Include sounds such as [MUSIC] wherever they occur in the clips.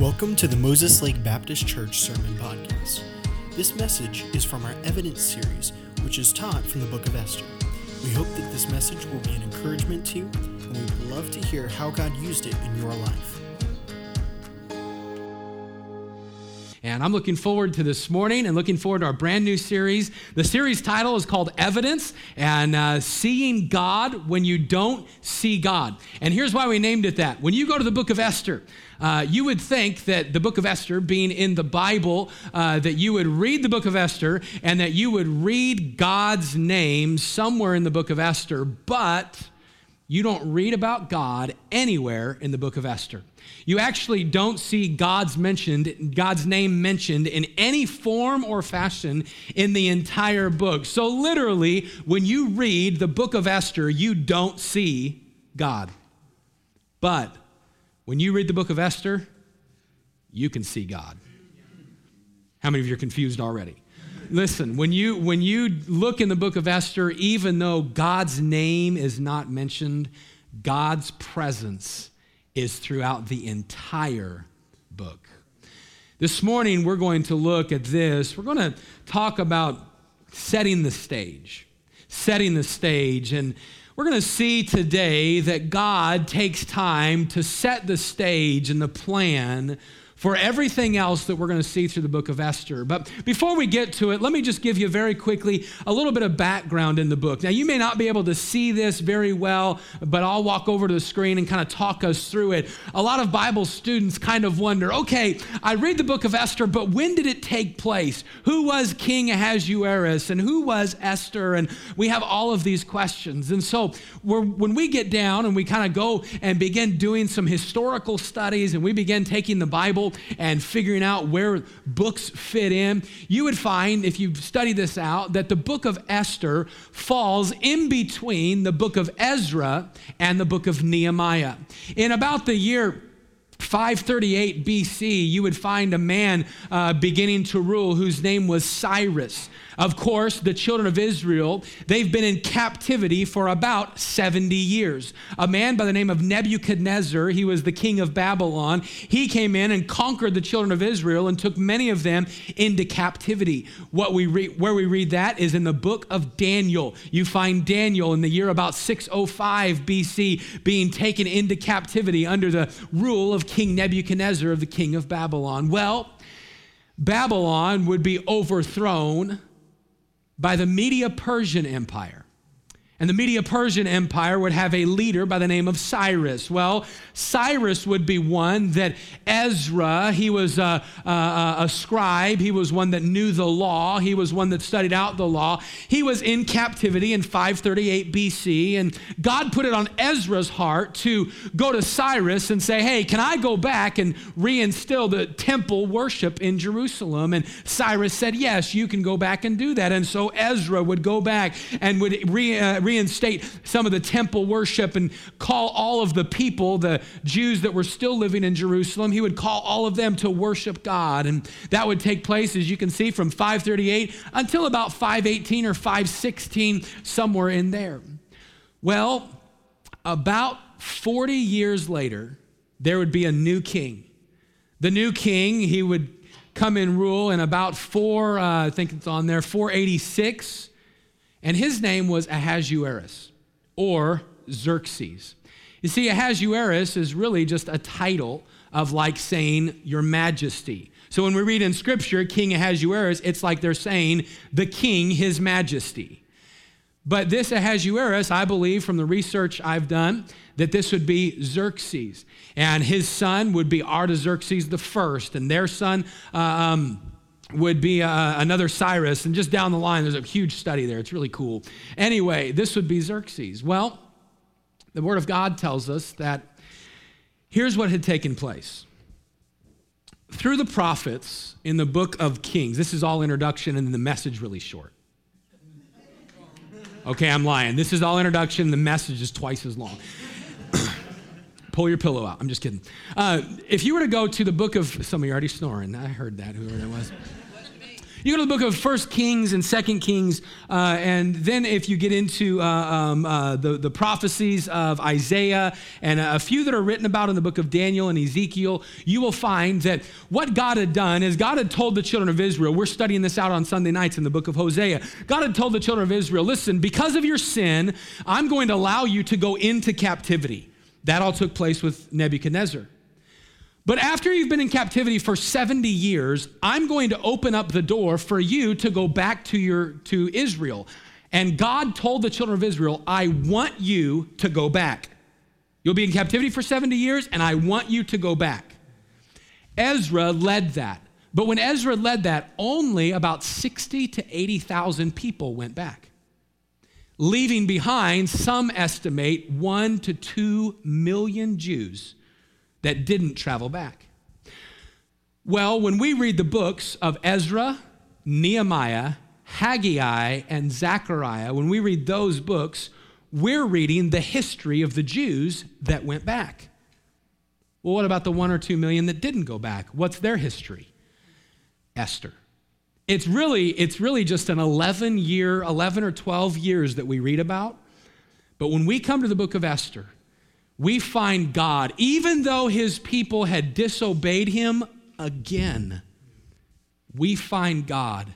Welcome to the Moses Lake Baptist Church Sermon Podcast. This message is from our Evidence series, which is taught from the book of Esther. We hope that this message will be an encouragement to you, and we would love to hear how God used it in your life. And I'm looking forward to this morning and looking forward to our brand new series. The series title is called Evidence and uh, Seeing God When You Don't See God. And here's why we named it that. When you go to the book of Esther, uh, you would think that the book of Esther, being in the Bible, uh, that you would read the book of Esther and that you would read God's name somewhere in the book of Esther, but you don't read about God anywhere in the book of Esther. You actually don't see God's mentioned, God's name mentioned in any form or fashion in the entire book. So literally, when you read the book of Esther, you don't see God. But when you read the book of Esther, you can see God. How many of you are confused already? Listen, when you when you look in the book of Esther, even though God's name is not mentioned, God's presence is throughout the entire book. This morning, we're going to look at this. We're going to talk about setting the stage. Setting the stage. And we're going to see today that God takes time to set the stage and the plan for everything else that we're going to see through the book of Esther. But before we get to it, let me just give you very quickly a little bit of background in the book. Now, you may not be able to see this very well, but I'll walk over to the screen and kind of talk us through it. A lot of Bible students kind of wonder okay, I read the book of Esther, but when did it take place? Who was King Ahasuerus and who was Esther? And we have all of these questions. And so when we get down and we kind of go and begin doing some historical studies and we begin taking the Bible and figuring out where books fit in, you would find, if you study this out, that the book of Esther falls in between the book of Ezra and the book of Nehemiah. In about the year 538 BC, you would find a man uh, beginning to rule whose name was Cyrus. Of course, the children of Israel, they've been in captivity for about 70 years. A man by the name of Nebuchadnezzar, he was the king of Babylon, he came in and conquered the children of Israel and took many of them into captivity. What we read, where we read that is in the book of Daniel. You find Daniel in the year about 605 BC being taken into captivity under the rule of King Nebuchadnezzar of the king of Babylon. Well, Babylon would be overthrown by the Media Persian Empire. And the Media Persian Empire would have a leader by the name of Cyrus. Well, Cyrus would be one that Ezra, he was a, a, a, scribe, he was one that knew the law, he was one that studied out the law. He was in captivity in 538 BC, and God put it on Ezra's heart to go to Cyrus and say, Hey, can I go back and reinstill the temple worship in Jerusalem? And Cyrus said, Yes, you can go back and do that. And so Ezra would go back and would re, uh, reinstate some of the temple worship and call all of the people, the Jews that were still living in Jerusalem, he would call all of them to worship God. And that would take place, as you can see, from 538 until about 518 or 516, somewhere in there. Well, about 40 years later, there would be a new king. The new king, he would come in rule in about four, uh, I think it's on there, 486 and his name was Ahasuerus or Xerxes. You see, Ahasuerus is really just a title of like saying your majesty. So when we read in scripture King Ahasuerus, it's like they're saying the king, his majesty. But this Ahasuerus, I believe from the research I've done, that this would be Xerxes. And his son would be Artaxerxes the first, and their son, uh, um, would be uh, another Cyrus, and just down the line, there's a huge study there. It's really cool. Anyway, this would be Xerxes. Well, the Word of God tells us that here's what had taken place. Through the prophets in the book of Kings, this is all introduction and the message really short. Okay, I'm lying. This is all introduction, the message is twice as long. [COUGHS] Pull your pillow out. I'm just kidding. Uh, if you were to go to the book of, some of you already snoring. I heard that, whoever that was. You go to the book of First Kings and Second Kings, uh, and then if you get into uh, um, uh, the, the prophecies of Isaiah and a few that are written about in the book of Daniel and Ezekiel, you will find that what God had done is God had told the children of Israel, we're studying this out on Sunday nights in the book of Hosea. God had told the children of Israel, listen, because of your sin, I'm going to allow you to go into captivity. That all took place with Nebuchadnezzar. But after you've been in captivity for 70 years, I'm going to open up the door for you to go back to your to Israel. And God told the children of Israel, I want you to go back. You'll be in captivity for 70 years, and I want you to go back. Ezra led that. But when Ezra led that, only about 60 to 80,000 people went back, leaving behind, some estimate, one to two million Jews that didn't travel back. Well, when we read the books of Ezra, Nehemiah, Haggai, and Zechariah, when we read those books, we're reading the history of the Jews that went back. Well, what about the one or two million that didn't go back? What's their history? Esther. It's really, it's really just an 11 year, 11 or 12 years that we read about. But when we come to the book of Esther, we find God, even though his people had disobeyed him again, we find God.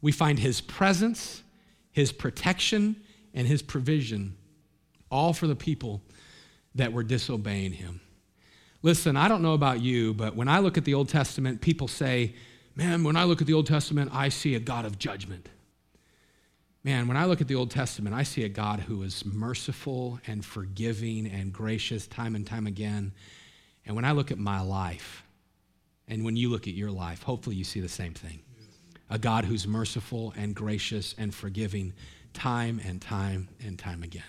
We find his presence, his protection, and his provision, all for the people that were disobeying him. Listen, I don't know about you, but when I look at the Old Testament, people say, man, when I look at the Old Testament, I see a God of judgment. Man, when I look at the Old Testament, I see a God who is merciful and forgiving and gracious time and time again. And when I look at my life, and when you look at your life, hopefully you see the same thing. A God who's merciful and gracious and forgiving time and time and time again.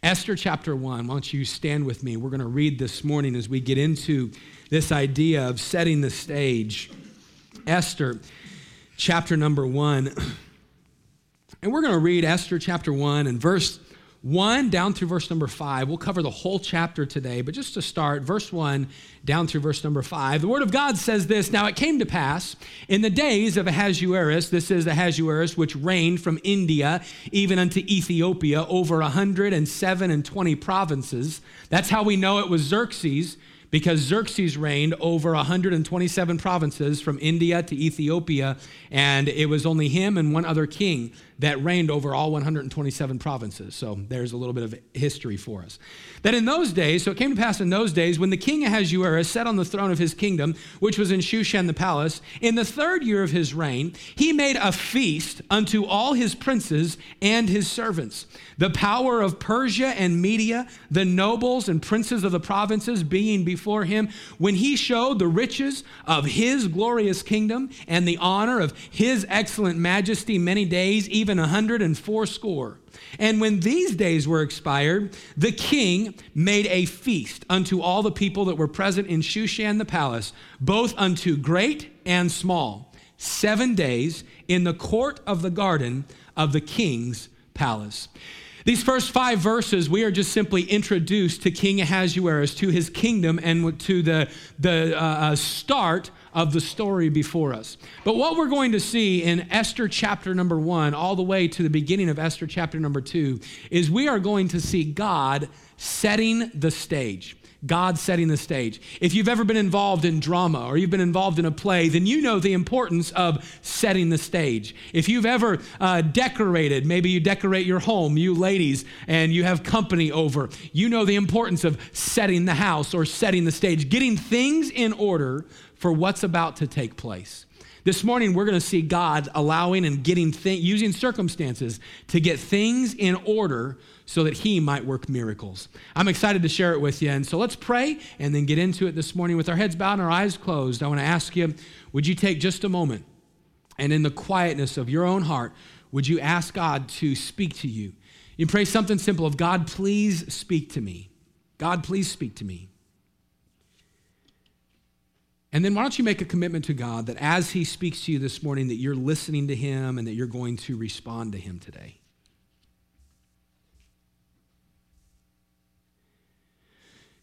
Esther chapter 1, why don't you stand with me? We're going to read this morning as we get into this idea of setting the stage. Esther chapter number 1. [CLEARS THROAT] And we're going to read Esther chapter 1 and verse 1 down through verse number 5. We'll cover the whole chapter today, but just to start, verse 1 down through verse number 5. The Word of God says this Now it came to pass in the days of Ahasuerus, this is Ahasuerus, which reigned from India even unto Ethiopia over a hundred and seven and twenty provinces. That's how we know it was Xerxes because Xerxes reigned over 127 provinces from India to Ethiopia, and it was only him and one other king that reigned over all 127 provinces. So there's a little bit of history for us. That in those days, so it came to pass in those days, when the king Ahasuerus sat on the throne of his kingdom, which was in Shushan the palace, in the third year of his reign, he made a feast unto all his princes and his servants. The power of Persia and Media, the nobles and princes of the provinces being before him, when he showed the riches of his glorious kingdom and the honor of his excellent majesty many days, even even a hundred and fourscore. And when these days were expired, the king made a feast unto all the people that were present in Shushan the palace, both unto great and small, seven days in the court of the garden of the king's palace. These first five verses, we are just simply introduced to King Ahasuerus, to his kingdom, and to the, the uh, uh start of the story before us. But what we're going to see in Esther chapter number one, all the way to the beginning of Esther chapter number two, is we are going to see God setting the stage. God setting the stage. If you've ever been involved in drama or you've been involved in a play, then you know the importance of setting the stage. If you've ever uh, decorated, maybe you decorate your home, you ladies, and you have company over, you know the importance of setting the house or setting the stage, getting things in order for what's about to take place. This morning, we're going to see God allowing and getting th- using circumstances to get things in order so that He might work miracles. I'm excited to share it with you. And so let's pray and then get into it this morning with our heads bowed and our eyes closed. I want to ask you would you take just a moment and in the quietness of your own heart, would you ask God to speak to you? You pray something simple of God, please speak to me. God, please speak to me. And then why don't you make a commitment to God that as He speaks to you this morning, that you're listening to Him and that you're going to respond to Him today?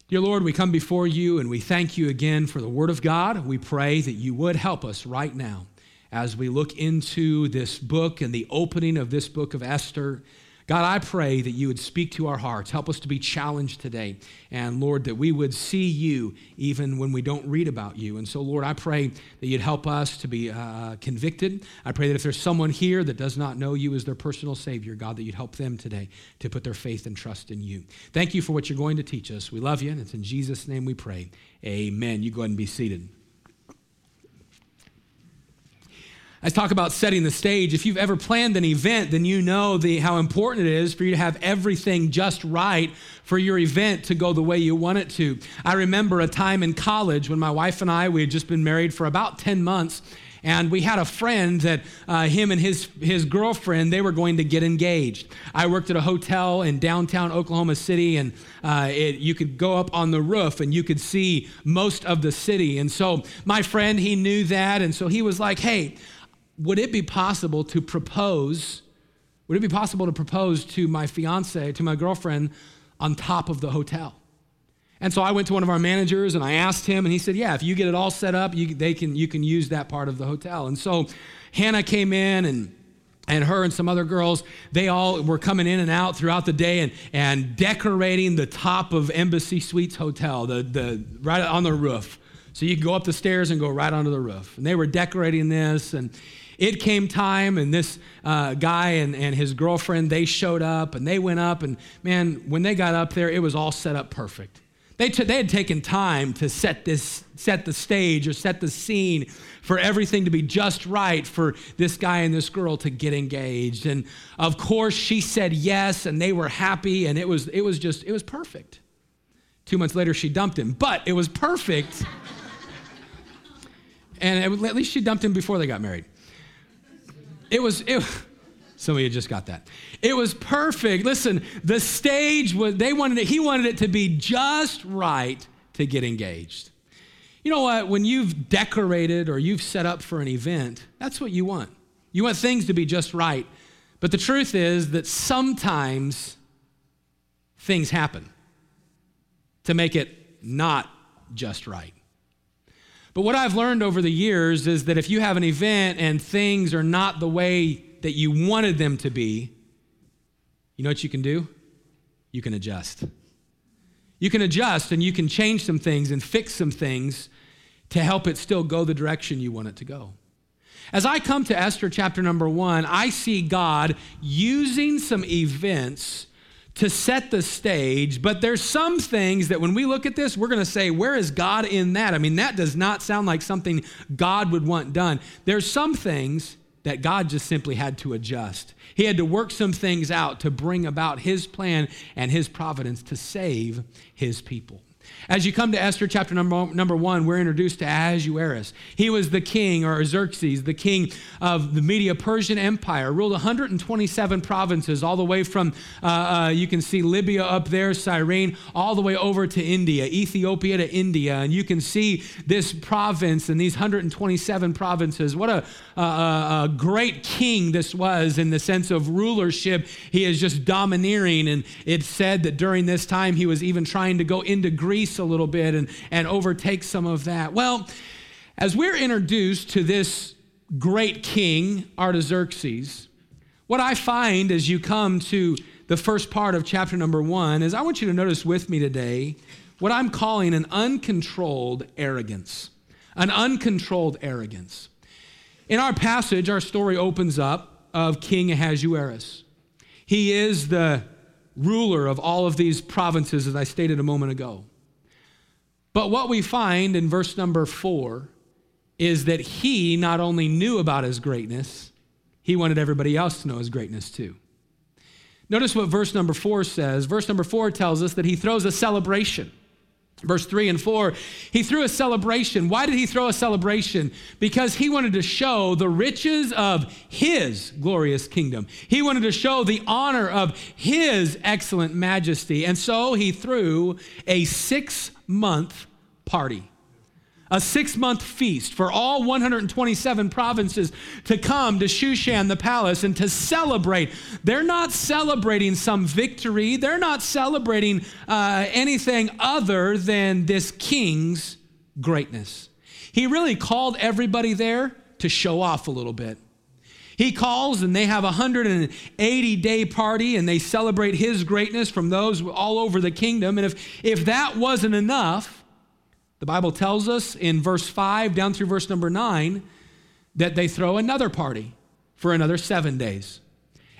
Dear Lord, we come before you and we thank you again for the Word of God. We pray that you would help us right now as we look into this book and the opening of this book of Esther. God, I pray that you would speak to our hearts. Help us to be challenged today. And Lord, that we would see you even when we don't read about you. And so, Lord, I pray that you'd help us to be uh, convicted. I pray that if there's someone here that does not know you as their personal Savior, God, that you'd help them today to put their faith and trust in you. Thank you for what you're going to teach us. We love you, and it's in Jesus' name we pray. Amen. You go ahead and be seated. I talk about setting the stage. If you've ever planned an event, then you know the, how important it is for you to have everything just right for your event to go the way you want it to. I remember a time in college when my wife and I, we had just been married for about 10 months, and we had a friend that uh, him and his, his girlfriend, they were going to get engaged. I worked at a hotel in downtown Oklahoma City, and uh, it, you could go up on the roof and you could see most of the city. And so my friend, he knew that, and so he was like, hey, would it be possible to propose? Would it be possible to propose to my fiance, to my girlfriend, on top of the hotel? And so I went to one of our managers and I asked him, and he said, "Yeah, if you get it all set up, you, they can you can use that part of the hotel." And so Hannah came in and and her and some other girls, they all were coming in and out throughout the day and, and decorating the top of Embassy Suites Hotel, the, the, right on the roof. So you can go up the stairs and go right onto the roof. And they were decorating this, and it came time, and this uh, guy and, and his girlfriend, they showed up and they went up. And man, when they got up there, it was all set up perfect. They, t- they had taken time to set, this, set the stage or set the scene for everything to be just right for this guy and this girl to get engaged. And of course, she said yes, and they were happy, and it was, it was just, it was perfect. Two months later, she dumped him, but it was perfect. [LAUGHS] and at least she dumped him before they got married. It was, it, some of you just got that. It was perfect. Listen, the stage was, they wanted it, he wanted it to be just right to get engaged. You know what? When you've decorated or you've set up for an event, that's what you want. You want things to be just right. But the truth is that sometimes things happen to make it not just right. But what I've learned over the years is that if you have an event and things are not the way that you wanted them to be, you know what you can do? You can adjust. You can adjust and you can change some things and fix some things to help it still go the direction you want it to go. As I come to Esther chapter number one, I see God using some events to set the stage, but there's some things that when we look at this, we're going to say, where is God in that? I mean, that does not sound like something God would want done. There's some things that God just simply had to adjust. He had to work some things out to bring about his plan and his providence to save his people. As you come to Esther chapter number, number one, we're introduced to Ahasuerus. He was the king, or Xerxes, the king of the Media Persian Empire, ruled 127 provinces, all the way from, uh, uh, you can see Libya up there, Cyrene, all the way over to India, Ethiopia to India. And you can see this province and these 127 provinces. What a, a, a great king this was in the sense of rulership. He is just domineering. And it's said that during this time, he was even trying to go into Greece a little bit and, and overtake some of that. Well, as we're introduced to this great king, Artaxerxes, what I find as you come to the first part of chapter number one is I want you to notice with me today what I'm calling an uncontrolled arrogance. An uncontrolled arrogance. In our passage, our story opens up of King Ahasuerus. He is the ruler of all of these provinces, as I stated a moment ago. But what we find in verse number four is that he not only knew about his greatness, he wanted everybody else to know his greatness too. Notice what verse number four says. Verse number four tells us that he throws a celebration. Verse 3 and 4, he threw a celebration. Why did he throw a celebration? Because he wanted to show the riches of his glorious kingdom. He wanted to show the honor of his excellent majesty. And so he threw a six month party. A six month feast for all 127 provinces to come to Shushan, the palace, and to celebrate. They're not celebrating some victory, they're not celebrating uh, anything other than this king's greatness. He really called everybody there to show off a little bit. He calls and they have a 180 day party and they celebrate his greatness from those all over the kingdom. And if, if that wasn't enough, the Bible tells us in verse 5 down through verse number 9 that they throw another party for another seven days.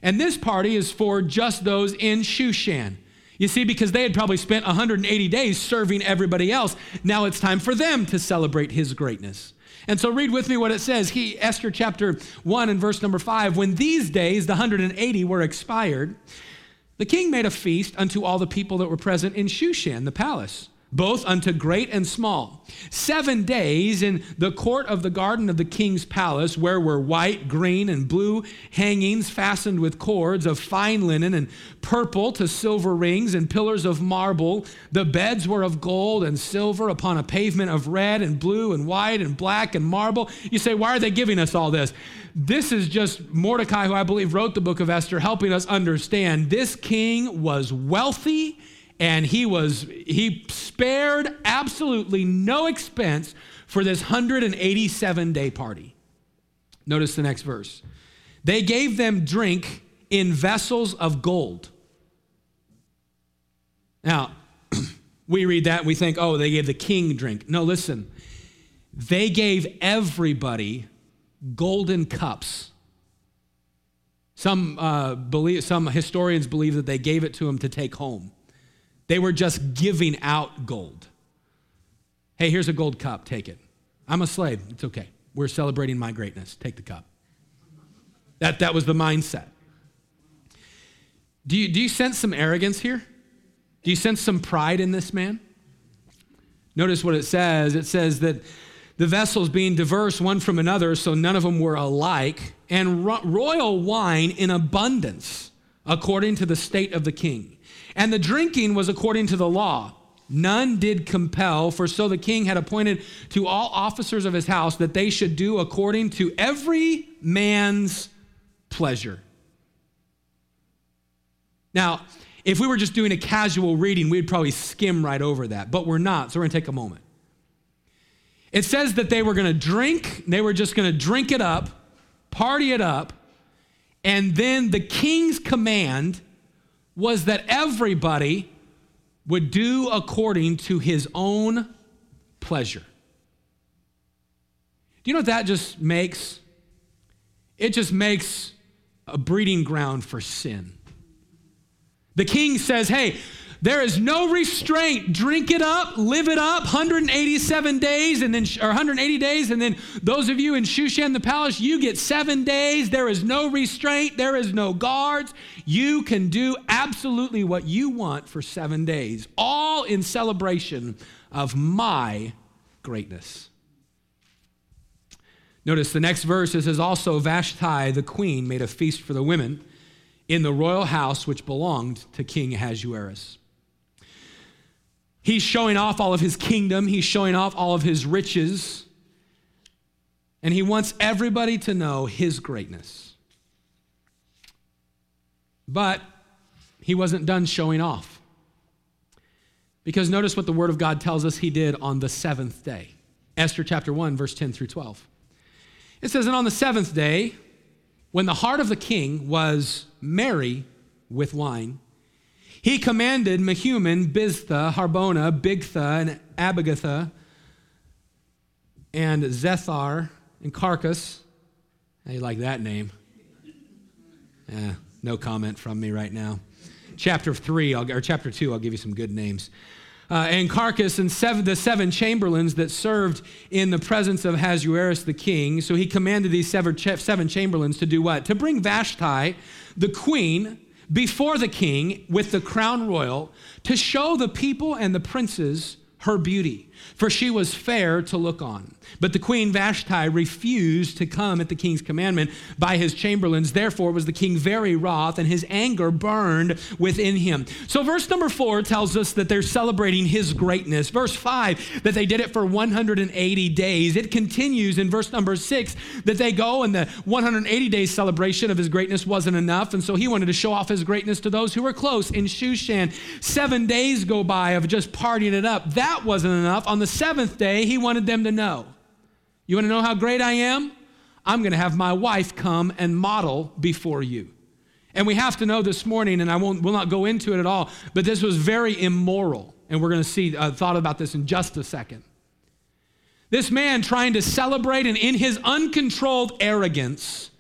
And this party is for just those in Shushan. You see, because they had probably spent 180 days serving everybody else, now it's time for them to celebrate his greatness. And so read with me what it says. He, Esther chapter 1 and verse number 5. When these days, the 180, were expired, the king made a feast unto all the people that were present in Shushan, the palace both unto great and small. Seven days in the court of the garden of the king's palace, where were white, green, and blue hangings fastened with cords of fine linen and purple to silver rings and pillars of marble. The beds were of gold and silver upon a pavement of red and blue and white and black and marble. You say, why are they giving us all this? This is just Mordecai, who I believe wrote the book of Esther, helping us understand this king was wealthy and he was he spared absolutely no expense for this 187 day party. Notice the next verse. They gave them drink in vessels of gold. Now [CLEARS THROAT] we read that and we think oh they gave the king drink. No listen. They gave everybody golden cups. Some, uh, believe, some historians believe that they gave it to him to take home they were just giving out gold. Hey, here's a gold cup, take it. I'm a slave, it's okay. We're celebrating my greatness, take the cup. That, that was the mindset. Do you, do you sense some arrogance here? Do you sense some pride in this man? Notice what it says. It says that the vessels being diverse one from another, so none of them were alike, and ro- royal wine in abundance, according to the state of the king. And the drinking was according to the law. None did compel, for so the king had appointed to all officers of his house that they should do according to every man's pleasure. Now, if we were just doing a casual reading, we'd probably skim right over that, but we're not, so we're gonna take a moment. It says that they were gonna drink, they were just gonna drink it up, party it up, and then the king's command was that everybody would do according to his own pleasure. Do you know what that just makes? It just makes a breeding ground for sin. The king says, Hey, there is no restraint. Drink it up, live it up, 187 days and then or 180 days and then those of you in Shushan the palace, you get 7 days. There is no restraint, there is no guards. You can do absolutely what you want for 7 days, all in celebration of my greatness. Notice the next verse it says also Vashti the queen made a feast for the women in the royal house which belonged to King Ahasuerus. He's showing off all of his kingdom, he's showing off all of his riches, and he wants everybody to know his greatness. But he wasn't done showing off. Because notice what the Word of God tells us he did on the seventh day. Esther chapter 1, verse 10 through 12. It says, And on the seventh day, when the heart of the king was merry with wine, he commanded Mehuman, Biztha, Harbona, Bigtha, and Abagtha, and Zethar, and Carcas. How you like that name? Yeah, no comment from me right now. Chapter 3, I'll, or chapter 2, I'll give you some good names. Uh, and Carcas and seven, the seven chamberlains that served in the presence of Ahasuerus the king. So he commanded these seven chamberlains to do what? To bring Vashti, the queen, before the king with the crown royal to show the people and the princes her beauty, for she was fair to look on. But the queen Vashti refused to come at the king's commandment by his chamberlains. Therefore was the king very wroth, and his anger burned within him. So, verse number four tells us that they're celebrating his greatness. Verse five, that they did it for 180 days. It continues in verse number six that they go, and the 180 days celebration of his greatness wasn't enough. And so he wanted to show off his greatness to those who were close in Shushan. Seven days go by of just partying it up. That wasn't enough. On the seventh day, he wanted them to know. You want to know how great I am? I'm going to have my wife come and model before you. And we have to know this morning, and I won't, will not go into it at all, but this was very immoral. And we're going to see, uh, thought about this in just a second. This man trying to celebrate, and in his uncontrolled arrogance,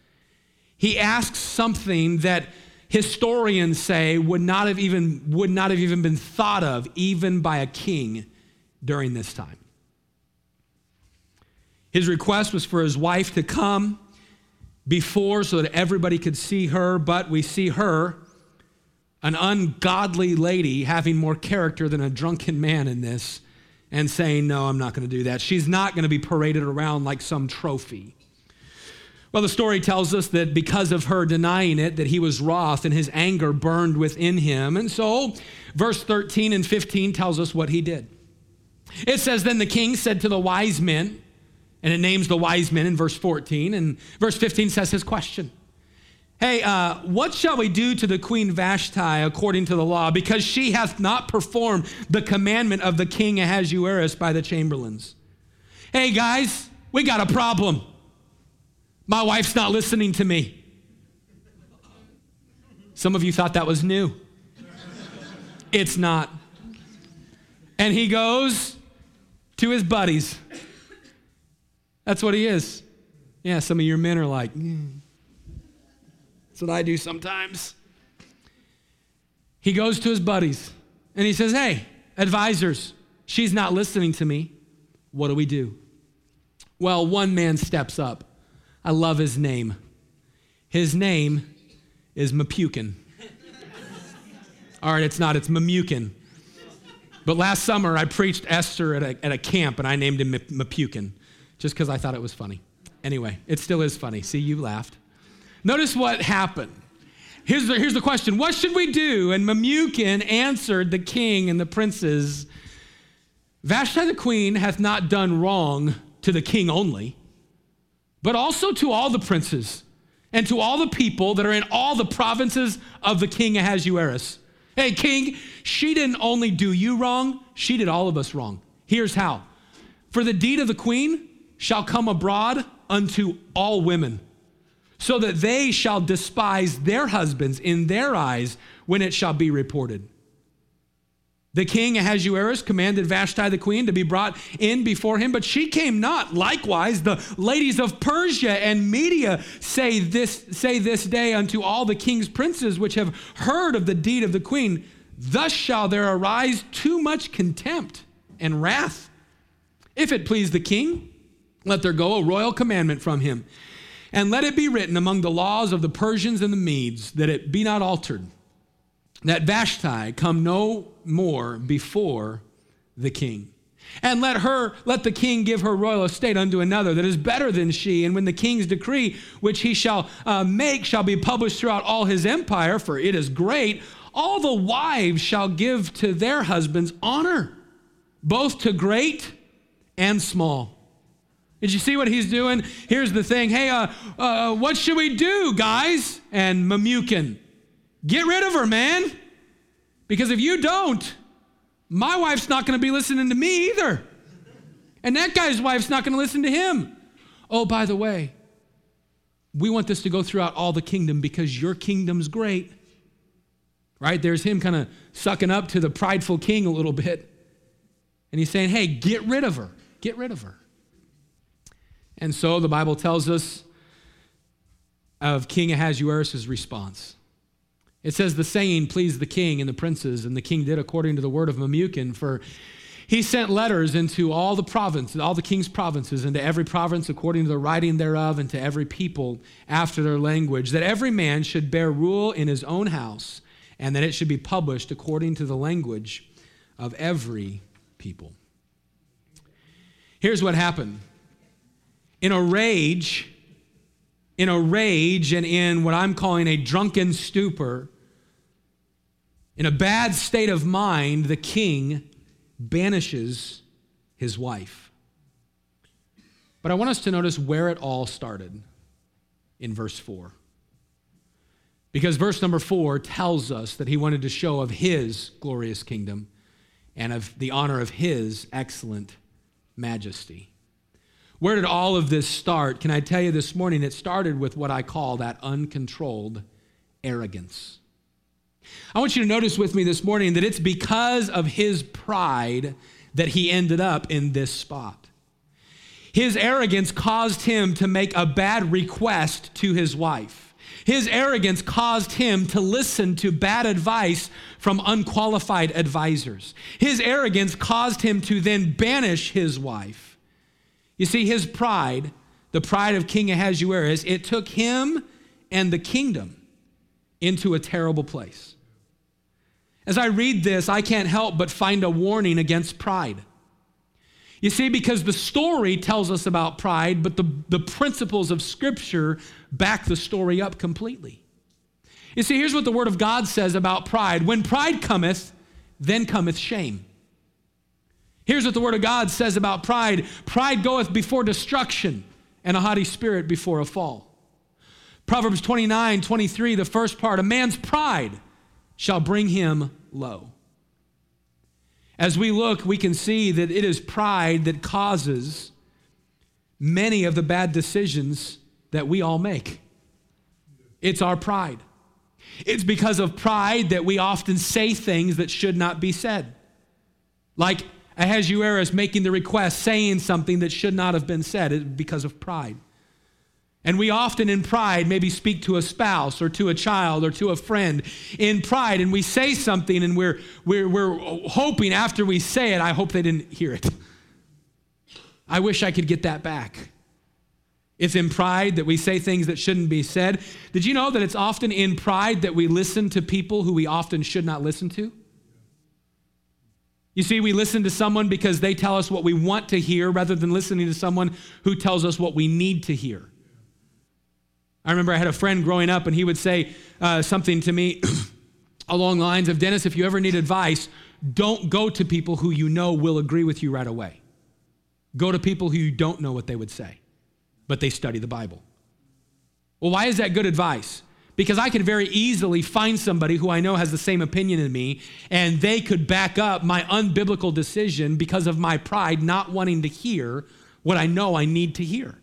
he asks something that historians say would not have even, would not have even been thought of, even by a king during this time. His request was for his wife to come before so that everybody could see her, but we see her, an ungodly lady, having more character than a drunken man in this, and saying, No, I'm not going to do that. She's not going to be paraded around like some trophy. Well, the story tells us that because of her denying it, that he was wroth and his anger burned within him. And so, verse 13 and 15 tells us what he did. It says, Then the king said to the wise men, and it names the wise men in verse 14. And verse 15 says his question Hey, uh, what shall we do to the queen Vashti according to the law? Because she hath not performed the commandment of the king Ahasuerus by the chamberlains. Hey, guys, we got a problem. My wife's not listening to me. Some of you thought that was new. It's not. And he goes to his buddies that's what he is. Yeah, some of your men are like, mm. that's what I do sometimes. He goes to his buddies and he says, Hey, advisors, she's not listening to me. What do we do? Well, one man steps up. I love his name. His name is Mapukin. All right, it's not, it's Memucan. But last summer, I preached Esther at a, at a camp and I named him Mapukin just because I thought it was funny. Anyway, it still is funny. See, you laughed. Notice what happened. Here's the, here's the question What should we do? And Memucan answered the king and the princes Vashti the queen hath not done wrong to the king only, but also to all the princes and to all the people that are in all the provinces of the king Ahasuerus. Hey, king, she didn't only do you wrong, she did all of us wrong. Here's how. For the deed of the queen, shall come abroad unto all women, so that they shall despise their husbands in their eyes when it shall be reported. The king Ahasuerus commanded Vashti the queen to be brought in before him, but she came not. Likewise, the ladies of Persia and Media say this, say this day unto all the king's princes which have heard of the deed of the queen, Thus shall there arise too much contempt and wrath. If it please the king, let there go a royal commandment from him. And let it be written among the laws of the Persians and the Medes that it be not altered, that Vashti come no more before the king. And let her, let the king give her royal estate unto another that is better than she. And when the king's decree, which he shall uh, make, shall be published throughout all his empire, for it is great, all the wives shall give to their husbands honor, both to great and small. Did you see what he's doing? Here's the thing. Hey, uh, uh, what should we do, guys? And Memucan, get rid of her, man. Because if you don't, my wife's not going to be listening to me either. And that guy's wife's not going to listen to him. Oh, by the way, we want this to go throughout all the kingdom because your kingdom's great. Right? There's him kind of sucking up to the prideful king a little bit. And he's saying, hey, get rid of her. Get rid of her. And so the Bible tells us of King Ahasuerus' response. It says, The saying pleased the king and the princes, and the king did according to the word of Memucan, for he sent letters into all the provinces, all the king's provinces, into every province according to the writing thereof, and to every people after their language, that every man should bear rule in his own house, and that it should be published according to the language of every people. Here's what happened in a rage, in a rage and in what I'm calling a drunken stupor, in a bad state of mind, the king banishes his wife. But I want us to notice where it all started in verse 4. Because verse number 4 tells us that he wanted to show of his glorious kingdom and of the honor of his excellent majesty. Where did all of this start? Can I tell you this morning? It started with what I call that uncontrolled arrogance. I want you to notice with me this morning that it's because of his pride that he ended up in this spot. His arrogance caused him to make a bad request to his wife. His arrogance caused him to listen to bad advice from unqualified advisors. His arrogance caused him to then banish his wife. You see, his pride, the pride of King Ahasuerus, it took him and the kingdom into a terrible place. As I read this, I can't help but find a warning against pride. You see, because the story tells us about pride, but the, the principles of Scripture back the story up completely. You see, here's what the Word of God says about pride when pride cometh, then cometh shame. Here's what the Word of God says about pride pride goeth before destruction, and a haughty spirit before a fall. Proverbs 29 23, the first part, a man's pride shall bring him low. As we look, we can see that it is pride that causes many of the bad decisions that we all make. It's our pride. It's because of pride that we often say things that should not be said. Like Ahasuerus making the request, saying something that should not have been said because of pride. And we often, in pride, maybe speak to a spouse or to a child or to a friend in pride, and we say something and we're, we're, we're hoping after we say it, I hope they didn't hear it. I wish I could get that back. It's in pride that we say things that shouldn't be said. Did you know that it's often in pride that we listen to people who we often should not listen to? You see, we listen to someone because they tell us what we want to hear rather than listening to someone who tells us what we need to hear. I remember I had a friend growing up, and he would say uh, something to me [CLEARS THROAT] along the lines of Dennis, if you ever need advice, don't go to people who you know will agree with you right away. Go to people who you don't know what they would say, but they study the Bible. Well, why is that good advice? Because I could very easily find somebody who I know has the same opinion as me, and they could back up my unbiblical decision because of my pride not wanting to hear what I know I need to hear.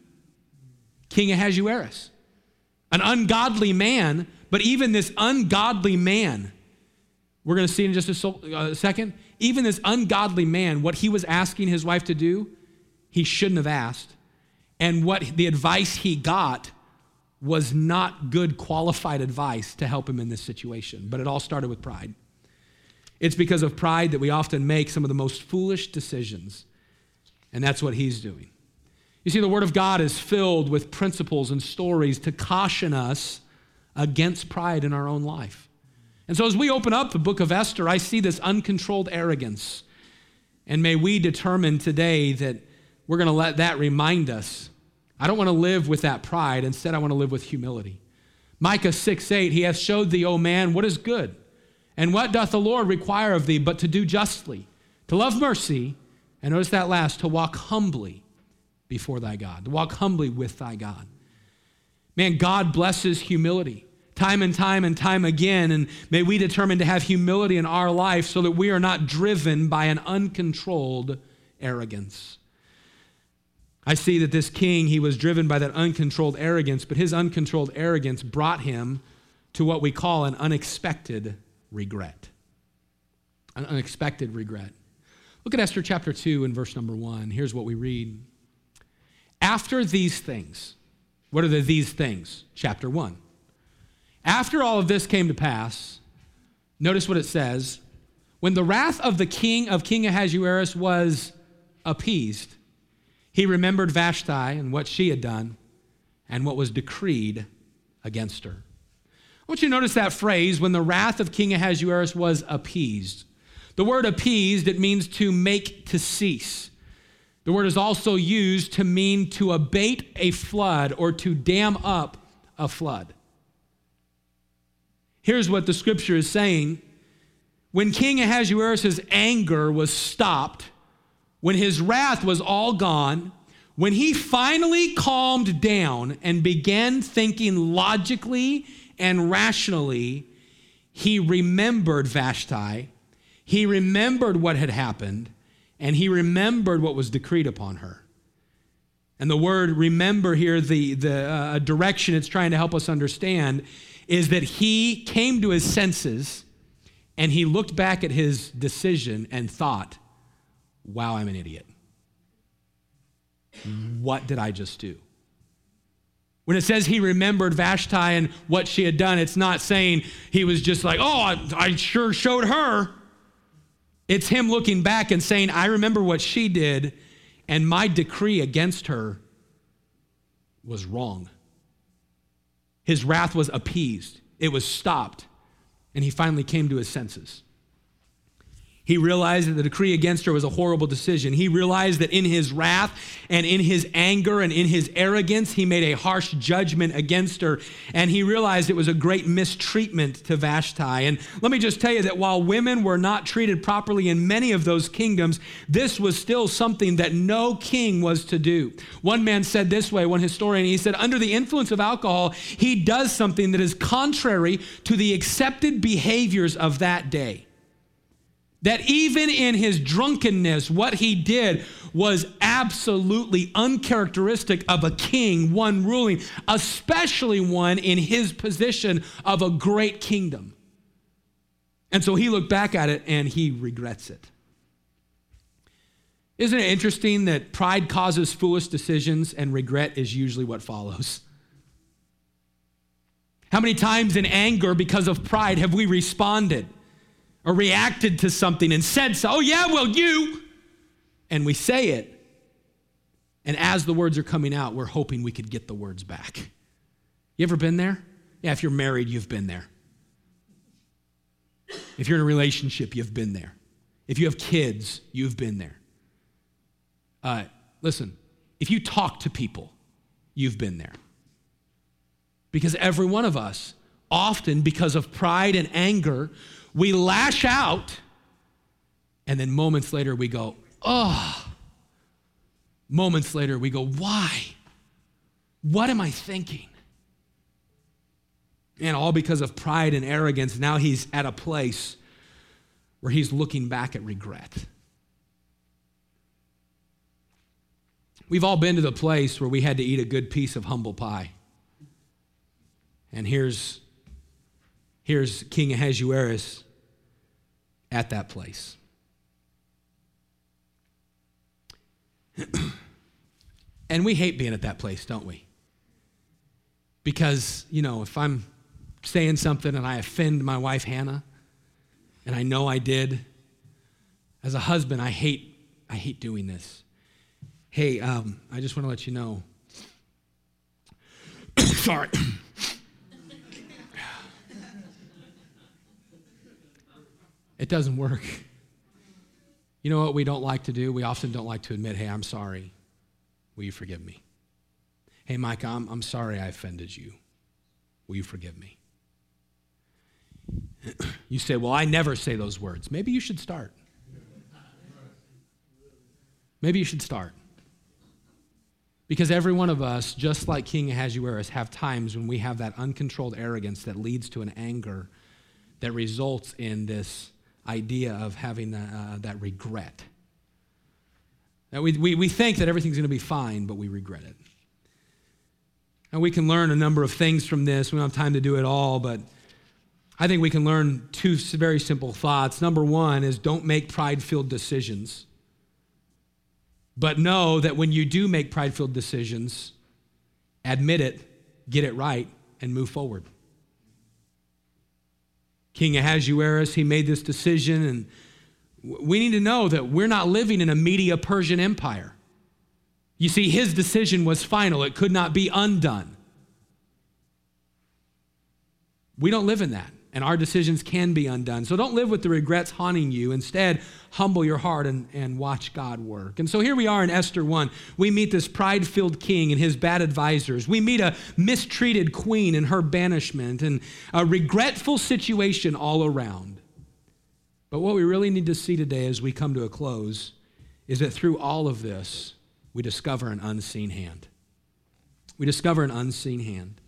King Ahasuerus an ungodly man, but even this ungodly man, we're going to see in just a uh, second, even this ungodly man, what he was asking his wife to do, he shouldn't have asked. And what the advice he got was not good, qualified advice to help him in this situation. But it all started with pride. It's because of pride that we often make some of the most foolish decisions. And that's what he's doing. You see, the Word of God is filled with principles and stories to caution us against pride in our own life. And so, as we open up the book of Esther, I see this uncontrolled arrogance. And may we determine today that we're going to let that remind us. I don't want to live with that pride. Instead, I want to live with humility. Micah 6 8, he hath showed thee, O man, what is good. And what doth the Lord require of thee but to do justly, to love mercy, and notice that last, to walk humbly before thy God, to walk humbly with thy God. Man, God blesses humility time and time and time again, and may we determine to have humility in our life so that we are not driven by an uncontrolled arrogance. I see that this king, he was driven by that uncontrolled arrogance, but his uncontrolled arrogance brought him to what we call an unexpected regret. An unexpected regret. Look at Esther chapter 2 and verse number 1. Here's what we read. After these things, what are the these things? Chapter 1. After all of this came to pass, notice what it says. When the wrath of the king of King Ahasuerus was appeased, he remembered Vashti and what she had done and what was decreed against her. I want you to notice that phrase, when the wrath of King Ahasuerus was appeased. The word appeased, it means to make to cease. The word is also used to mean to abate a flood or to dam up a flood. Here's what the scripture is saying. When King Ahasuerus' anger was stopped, when his wrath was all gone, when he finally calmed down and began thinking logically and rationally, he remembered Vashti. He remembered what had happened and he remembered what was decreed upon her. And the word remember here, the, the uh, direction it's trying to help us understand, is that he came to his senses and he looked back at his decision and thought, wow, I'm an idiot. What did I just do? When it says he remembered Vashti and what she had done, it's not saying he was just like, oh, I, I sure showed her. It's him looking back and saying, I remember what she did, and my decree against her was wrong. His wrath was appeased, it was stopped, and he finally came to his senses. He realized that the decree against her was a horrible decision. He realized that in his wrath and in his anger and in his arrogance, he made a harsh judgment against her. And he realized it was a great mistreatment to Vashti. And let me just tell you that while women were not treated properly in many of those kingdoms, this was still something that no king was to do. One man said this way, one historian, he said, under the influence of alcohol, he does something that is contrary to the accepted behaviors of that day that even in his drunkenness, what he did was absolutely uncharacteristic of a king, one ruling, especially one in his position of a great kingdom. And so he looked back at it and he regrets it. Isn't it interesting that pride causes foolish decisions and regret is usually what follows? How many times in anger because of pride have we responded? Or reacted to something and said so, oh, yeah, well, you. And we say it. And as the words are coming out, we're hoping we could get the words back. You ever been there? Yeah, if you're married, you've been there. If you're in a relationship, you've been there. If you have kids, you've been there. Uh, listen, if you talk to people, you've been there. Because every one of us, often because of pride and anger, we lash out, and then moments later we go, oh. Moments later we go, why? What am I thinking? And all because of pride and arrogance, now he's at a place where he's looking back at regret. We've all been to the place where we had to eat a good piece of humble pie. And here's, here's King Ahasuerus at that place. [CLEARS THROAT] and we hate being at that place, don't we? Because, you know, if I'm saying something and I offend my wife, Hannah, and I know I did, as a husband, I hate, I hate doing this. Hey, um, I just want to let you know. [COUGHS] Sorry. It doesn't work. You know what we don't like to do? We often don't like to admit, hey, I'm sorry. Will you forgive me? Hey, Mike, I'm, I'm sorry I offended you. Will you forgive me? [CLEARS THROAT] You say, well, I never say those words. Maybe you should start. Maybe you should start. Because every one of us, just like King Ahasuerus, have times when we have that uncontrolled arrogance that leads to an anger that results in this idea of having uh, that regret. That we, we, we think that everything's going to be fine, but we regret it. And we can learn a number of things from this. We don't have time to do it all, but I think we can learn two very simple thoughts. Number one is don't make pride filled decisions. But know that when you do make pride filled decisions, admit it, get it right, and move forward. King Ahasuerus, he made this decision, and we need to know that we're not living in a Media Persian empire. You see, his decision was final, it could not be undone. We don't live in that and our decisions can be undone. So don't live with the regrets haunting you. Instead, humble your heart and, and watch God work. And so here we are in Esther 1. We meet this pride filled king and his bad advisors. We meet a mistreated queen and her banishment and a regretful situation all around. But what we really need to see today as we come to a close is that through all of this, we discover an unseen hand. We discover an unseen hand.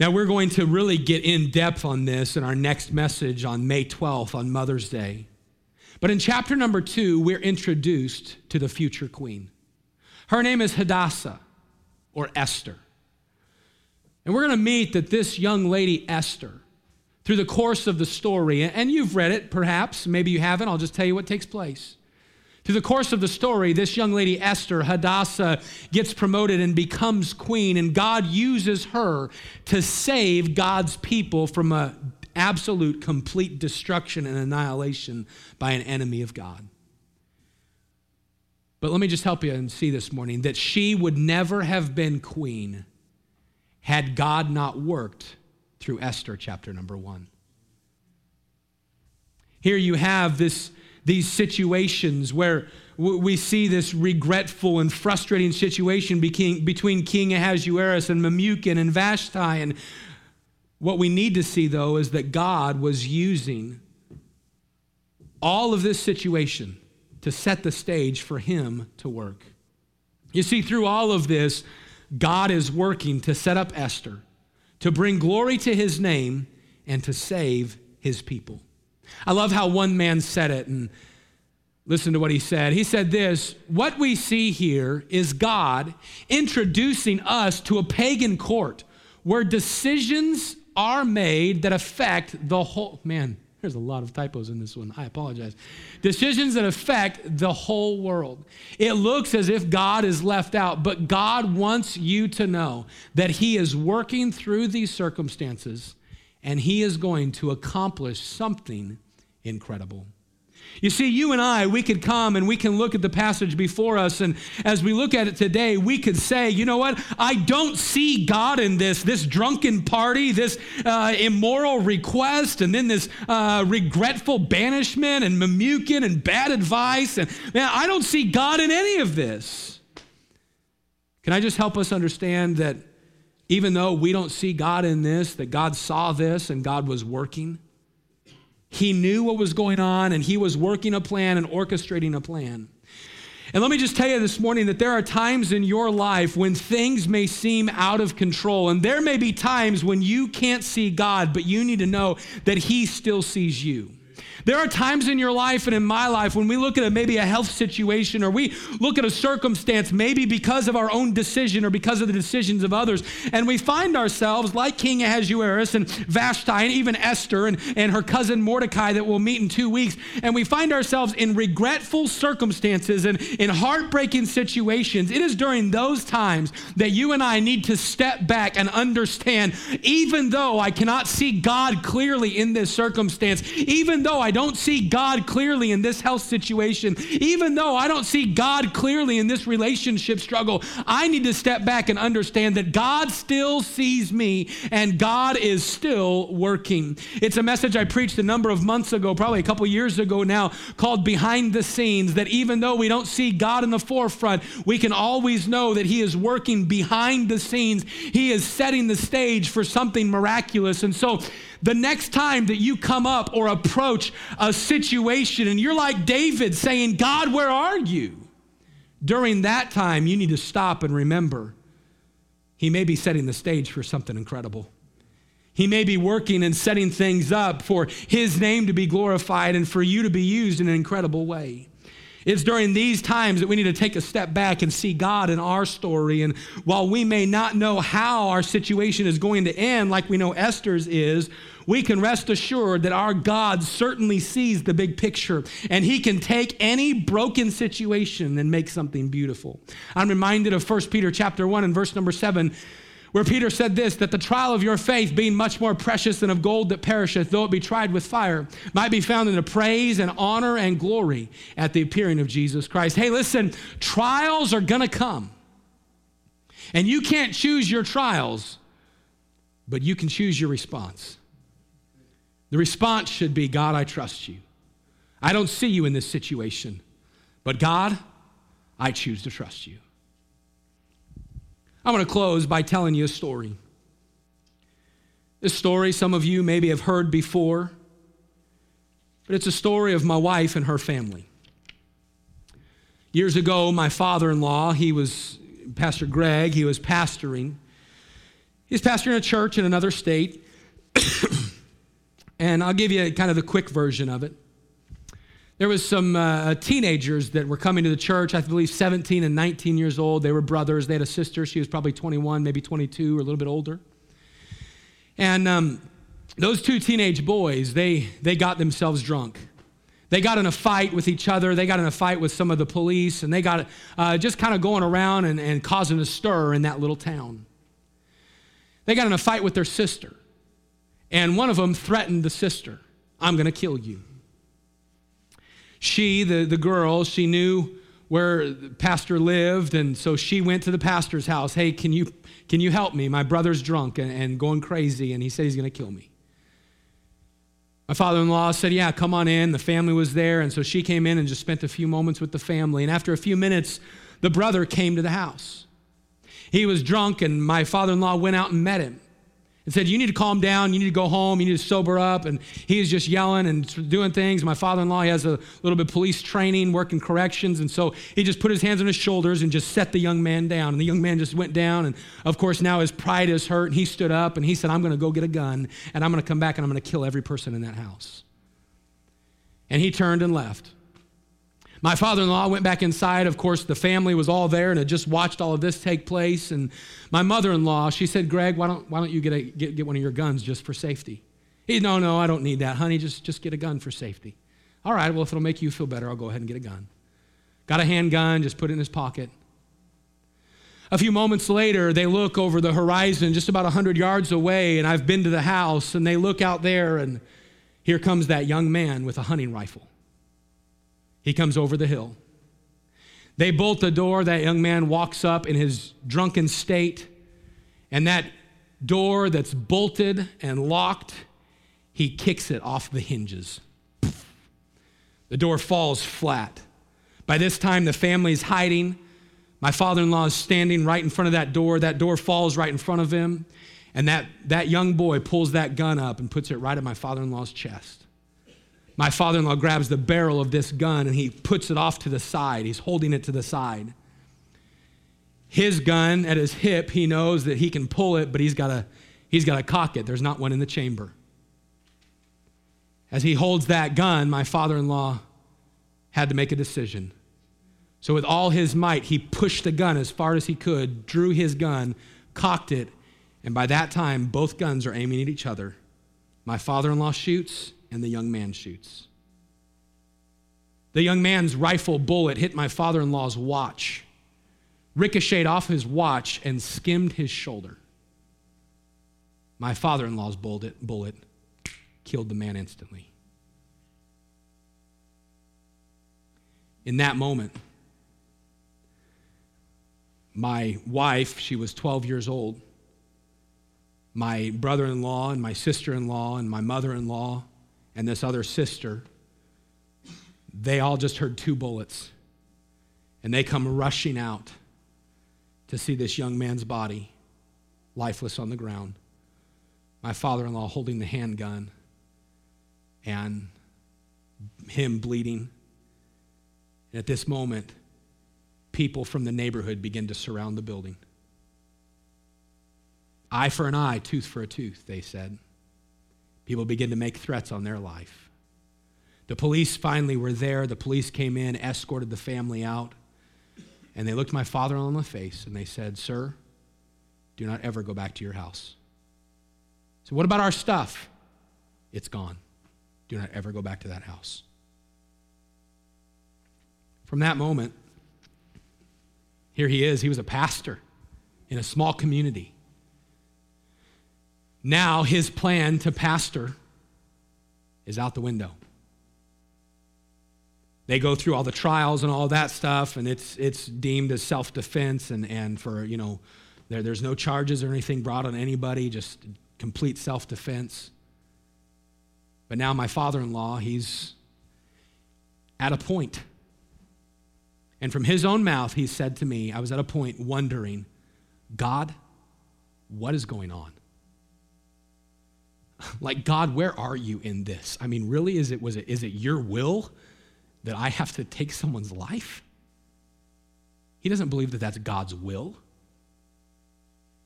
Now, we're going to really get in depth on this in our next message on May 12th, on Mother's Day. But in chapter number two, we're introduced to the future queen. Her name is Hadassah or Esther. And we're going to meet that this young lady, Esther, through the course of the story, and you've read it perhaps, maybe you haven't, I'll just tell you what takes place. Through the course of the story, this young lady, Esther, Hadassah, gets promoted and becomes queen, and God uses her to save God's people from an absolute, complete destruction and annihilation by an enemy of God. But let me just help you and see this morning that she would never have been queen had God not worked through Esther chapter number one. Here you have this, these situations where we see this regretful and frustrating situation between King Ahasuerus and Memucan and Vashti. And what we need to see, though, is that God was using all of this situation to set the stage for him to work. You see, through all of this, God is working to set up Esther, to bring glory to his name, and to save his people. I love how one man said it, and listen to what he said. He said this What we see here is God introducing us to a pagan court where decisions are made that affect the whole. Man, there's a lot of typos in this one. I apologize. Decisions that affect the whole world. It looks as if God is left out, but God wants you to know that He is working through these circumstances and He is going to accomplish something incredible. You see, you and I, we could come and we can look at the passage before us, and as we look at it today, we could say, you know what? I don't see God in this, this drunken party, this uh, immoral request, and then this uh, regretful banishment and Memucan and bad advice. And man, I don't see God in any of this. Can I just help us understand that even though we don't see God in this, that God saw this and God was working? He knew what was going on and he was working a plan and orchestrating a plan. And let me just tell you this morning that there are times in your life when things may seem out of control. And there may be times when you can't see God, but you need to know that He still sees you. There are times in your life and in my life when we look at a, maybe a health situation or we look at a circumstance, maybe because of our own decision or because of the decisions of others, and we find ourselves like King Ahasuerus and Vashti and even Esther and, and her cousin Mordecai that we'll meet in two weeks, and we find ourselves in regretful circumstances and in heartbreaking situations. It is during those times that you and I need to step back and understand, even though I cannot see God clearly in this circumstance, even though I don't see God clearly in this health situation, even though I don't see God clearly in this relationship struggle, I need to step back and understand that God still sees me and God is still working. It's a message I preached a number of months ago, probably a couple years ago now, called Behind the Scenes. That even though we don't see God in the forefront, we can always know that He is working behind the scenes. He is setting the stage for something miraculous. And so, the next time that you come up or approach a situation and you're like David saying, God, where are you? During that time, you need to stop and remember he may be setting the stage for something incredible. He may be working and setting things up for his name to be glorified and for you to be used in an incredible way. It's during these times that we need to take a step back and see God in our story. And while we may not know how our situation is going to end, like we know Esther's is, we can rest assured that our God certainly sees the big picture and he can take any broken situation and make something beautiful. I'm reminded of 1 Peter chapter 1 and verse number 7 where Peter said this that the trial of your faith, being much more precious than of gold that perisheth, though it be tried with fire, might be found in the praise and honor and glory at the appearing of Jesus Christ. Hey, listen, trials are going to come. And you can't choose your trials, but you can choose your response. The response should be God, I trust you. I don't see you in this situation, but God, I choose to trust you. I want to close by telling you a story. This story some of you maybe have heard before, but it's a story of my wife and her family. Years ago, my father in law, he was Pastor Greg, he was pastoring. He was pastoring a church in another state. [COUGHS] and I'll give you kind of the quick version of it. There was some uh, teenagers that were coming to the church i believe 17 and 19 years old. They were brothers. They had a sister. She was probably 21 maybe 22 or a little bit older. And um, those two teenage boys they they got themselves drunk. They got in a fight with each other. They got in a fight with some of the police and they got uh, just kind of going around and, and causing a stir in that little town. They got in a fight with their sister and one of them threatened the sister. I'm going to kill you she, the, the girl, she knew where the pastor lived, and so she went to the pastor's house. Hey, can you, can you help me? My brother's drunk and, and going crazy, and he said he's going to kill me. My father in law said, Yeah, come on in. The family was there, and so she came in and just spent a few moments with the family. And after a few minutes, the brother came to the house. He was drunk, and my father in law went out and met him and said, You need to calm down. You need to go home. You need to sober up. And he is just yelling and doing things. My father in law, he has a little bit of police training, working corrections. And so he just put his hands on his shoulders and just set the young man down. And the young man just went down. And of course, now his pride is hurt. And he stood up and he said, I'm going to go get a gun and I'm going to come back and I'm going to kill every person in that house. And he turned and left. My father in law went back inside. Of course, the family was all there and had just watched all of this take place. And my mother in law, she said, Greg, why don't, why don't you get, a, get, get one of your guns just for safety? He, no, no, I don't need that, honey. Just, just get a gun for safety. All right, well, if it'll make you feel better, I'll go ahead and get a gun. Got a handgun, just put it in his pocket. A few moments later, they look over the horizon just about 100 yards away, and I've been to the house, and they look out there, and here comes that young man with a hunting rifle. He comes over the hill. They bolt the door. That young man walks up in his drunken state, and that door that's bolted and locked, he kicks it off the hinges. The door falls flat. By this time, the family's hiding. My father in law is standing right in front of that door. That door falls right in front of him. And that, that young boy pulls that gun up and puts it right at my father in law's chest. My father in law grabs the barrel of this gun and he puts it off to the side. He's holding it to the side. His gun at his hip, he knows that he can pull it, but he's got he's to cock it. There's not one in the chamber. As he holds that gun, my father in law had to make a decision. So, with all his might, he pushed the gun as far as he could, drew his gun, cocked it, and by that time, both guns are aiming at each other. My father in law shoots, and the young man shoots. The young man's rifle bullet hit my father in law's watch, ricocheted off his watch, and skimmed his shoulder. My father in law's bullet, bullet killed the man instantly. In that moment, my wife, she was 12 years old, my brother in law and my sister in law and my mother in law and this other sister, they all just heard two bullets. And they come rushing out to see this young man's body lifeless on the ground. My father in law holding the handgun and him bleeding. And at this moment, people from the neighborhood begin to surround the building. Eye for an eye, tooth for a tooth, they said. People begin to make threats on their life. The police finally were there. The police came in, escorted the family out, and they looked my father in the face and they said, Sir, do not ever go back to your house. So, what about our stuff? It's gone. Do not ever go back to that house. From that moment, here he is. He was a pastor in a small community. Now his plan to pastor is out the window. They go through all the trials and all that stuff, and it's, it's deemed as self defense, and, and for, you know, there, there's no charges or anything brought on anybody, just complete self defense. But now my father in law, he's at a point. And from his own mouth, he said to me, I was at a point wondering, God, what is going on? [LAUGHS] like god where are you in this i mean really is it was it is it your will that i have to take someone's life he doesn't believe that that's god's will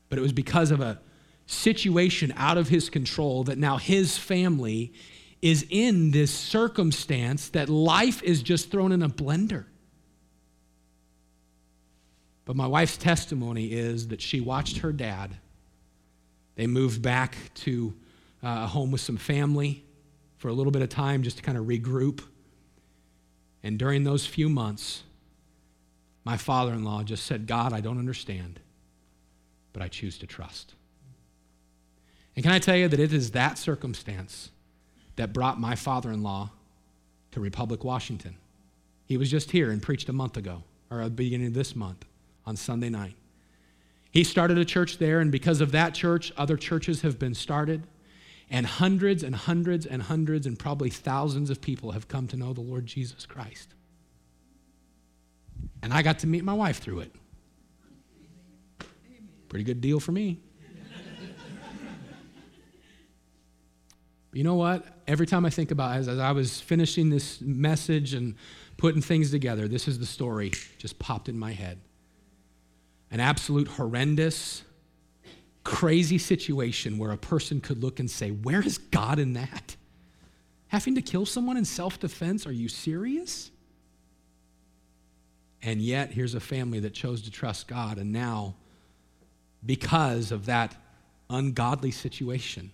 but it was because of a situation out of his control that now his family is in this circumstance that life is just thrown in a blender. But my wife's testimony is that she watched her dad. They moved back to uh, a home with some family for a little bit of time just to kind of regroup. And during those few months, my father in law just said, God, I don't understand, but I choose to trust. And can I tell you that it is that circumstance that brought my father in law to Republic, Washington? He was just here and preached a month ago, or at the beginning of this month on Sunday night. He started a church there, and because of that church, other churches have been started. And hundreds and hundreds and hundreds and probably thousands of people have come to know the Lord Jesus Christ. And I got to meet my wife through it. Pretty good deal for me. You know what? Every time I think about it, as, as I was finishing this message and putting things together, this is the story just popped in my head an absolute horrendous, crazy situation where a person could look and say, Where is God in that? Having to kill someone in self defense? Are you serious? And yet, here's a family that chose to trust God, and now, because of that ungodly situation,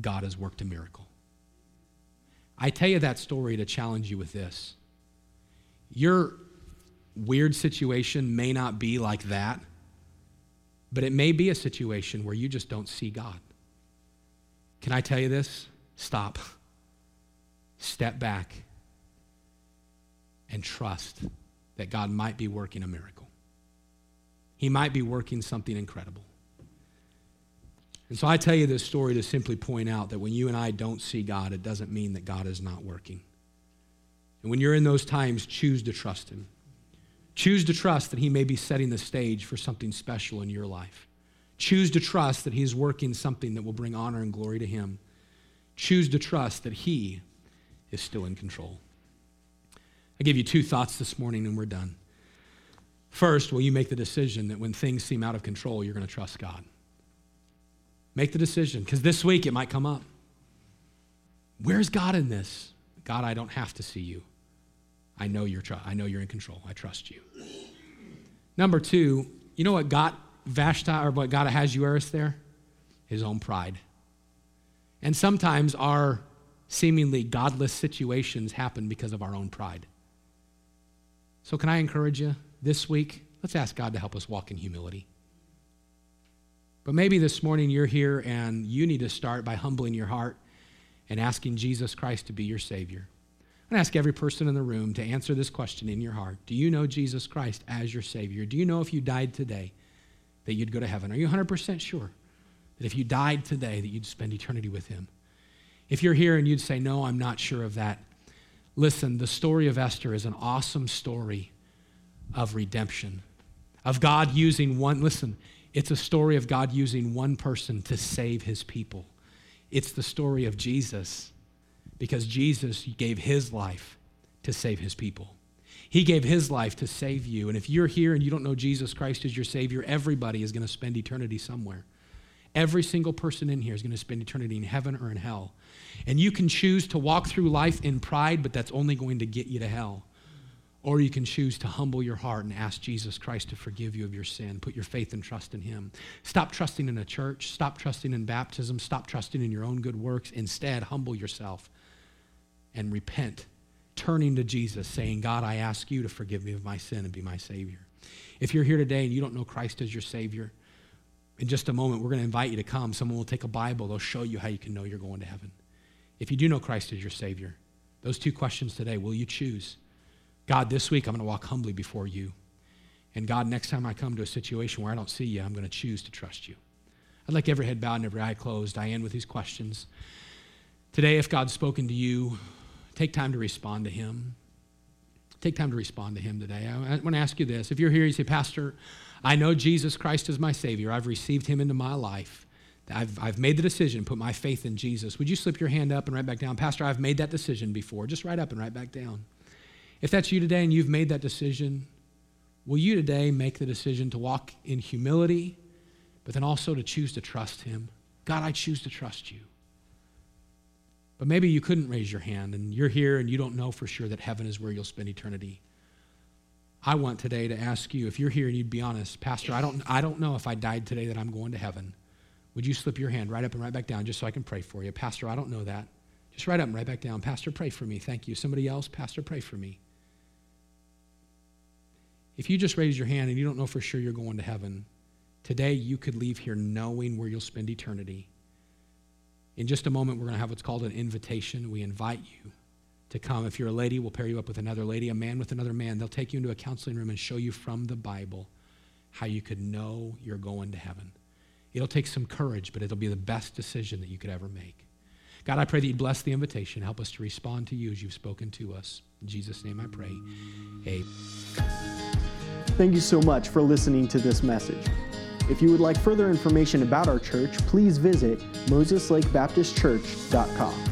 God has worked a miracle. I tell you that story to challenge you with this. Your weird situation may not be like that, but it may be a situation where you just don't see God. Can I tell you this? Stop. Step back and trust that God might be working a miracle. He might be working something incredible. And so I tell you this story to simply point out that when you and I don't see God, it doesn't mean that God is not working. And when you're in those times, choose to trust Him. Choose to trust that He may be setting the stage for something special in your life. Choose to trust that He is working something that will bring honor and glory to Him. Choose to trust that He is still in control. I give you two thoughts this morning and we're done. First, will you make the decision that when things seem out of control, you're going to trust God? Make the decision because this week it might come up. Where's God in this? God, I don't have to see you. I know you're, tr- I know you're in control. I trust you. Number two, you know what got Vashti or what got Ahasuerus there? His own pride. And sometimes our seemingly godless situations happen because of our own pride. So, can I encourage you this week? Let's ask God to help us walk in humility. But maybe this morning you're here and you need to start by humbling your heart and asking Jesus Christ to be your Savior. To ask every person in the room to answer this question in your heart Do you know Jesus Christ as your Savior? Do you know if you died today that you'd go to heaven? Are you 100% sure that if you died today that you'd spend eternity with Him? If you're here and you'd say, No, I'm not sure of that, listen, the story of Esther is an awesome story of redemption, of God using one, listen, it's a story of God using one person to save His people. It's the story of Jesus because Jesus gave his life to save his people. He gave his life to save you. And if you're here and you don't know Jesus Christ as your Savior, everybody is going to spend eternity somewhere. Every single person in here is going to spend eternity in heaven or in hell. And you can choose to walk through life in pride, but that's only going to get you to hell. Or you can choose to humble your heart and ask Jesus Christ to forgive you of your sin. Put your faith and trust in Him. Stop trusting in a church. Stop trusting in baptism. Stop trusting in your own good works. Instead, humble yourself and repent, turning to Jesus, saying, God, I ask you to forgive me of my sin and be my Savior. If you're here today and you don't know Christ as your Savior, in just a moment, we're going to invite you to come. Someone will take a Bible, they'll show you how you can know you're going to heaven. If you do know Christ as your Savior, those two questions today will you choose? God, this week I'm going to walk humbly before you. And God, next time I come to a situation where I don't see you, I'm going to choose to trust you. I'd like every head bowed and every eye closed. I end with these questions. Today, if God's spoken to you, Take time to respond to Him. Take time to respond to Him today. I, want to ask you this. If you're here, you say, Pastor, I know Jesus Christ is my Savior. I've received Him into my life. I've, I've made the decision, put my faith in Jesus. Would you slip your hand up and right back down? Pastor, I've made that decision before. Just right up and right back down. If that's you today and you've made that decision, will you today make the decision to walk in humility, but then also to choose to trust Him? God, I choose to trust you. But maybe you couldn't raise your hand and you're here and you don't know for sure that heaven is where you'll spend eternity. I want today to ask you if you're here and you'd be honest, Pastor, I don't, I don't know if I died today that I'm going to heaven. Would you slip your hand right up and right back down just so I can pray for you? Pastor, I don't know that. Just right up and right back down. Pastor, pray for me. Thank you. Somebody else, Pastor, pray for me. If you just raise your hand and you don't know for sure you're going to heaven, today you could leave here knowing where you'll spend eternity. In just a moment, we're going to have what's called an invitation. We invite you to come. If you're a lady, we'll pair you up with another lady, a man with another man. They'll take you into a counseling room and show you from the Bible how you could know you're going to heaven. It'll take some courage, but it'll be the best decision that you could ever make. God, I pray that you bless the invitation. Help us to respond to you as you've spoken to us. In Jesus' name I pray. Amen. Thank you so much for listening to this message. If you would like further information about our church, please visit MosesLakeBaptistChurch.com.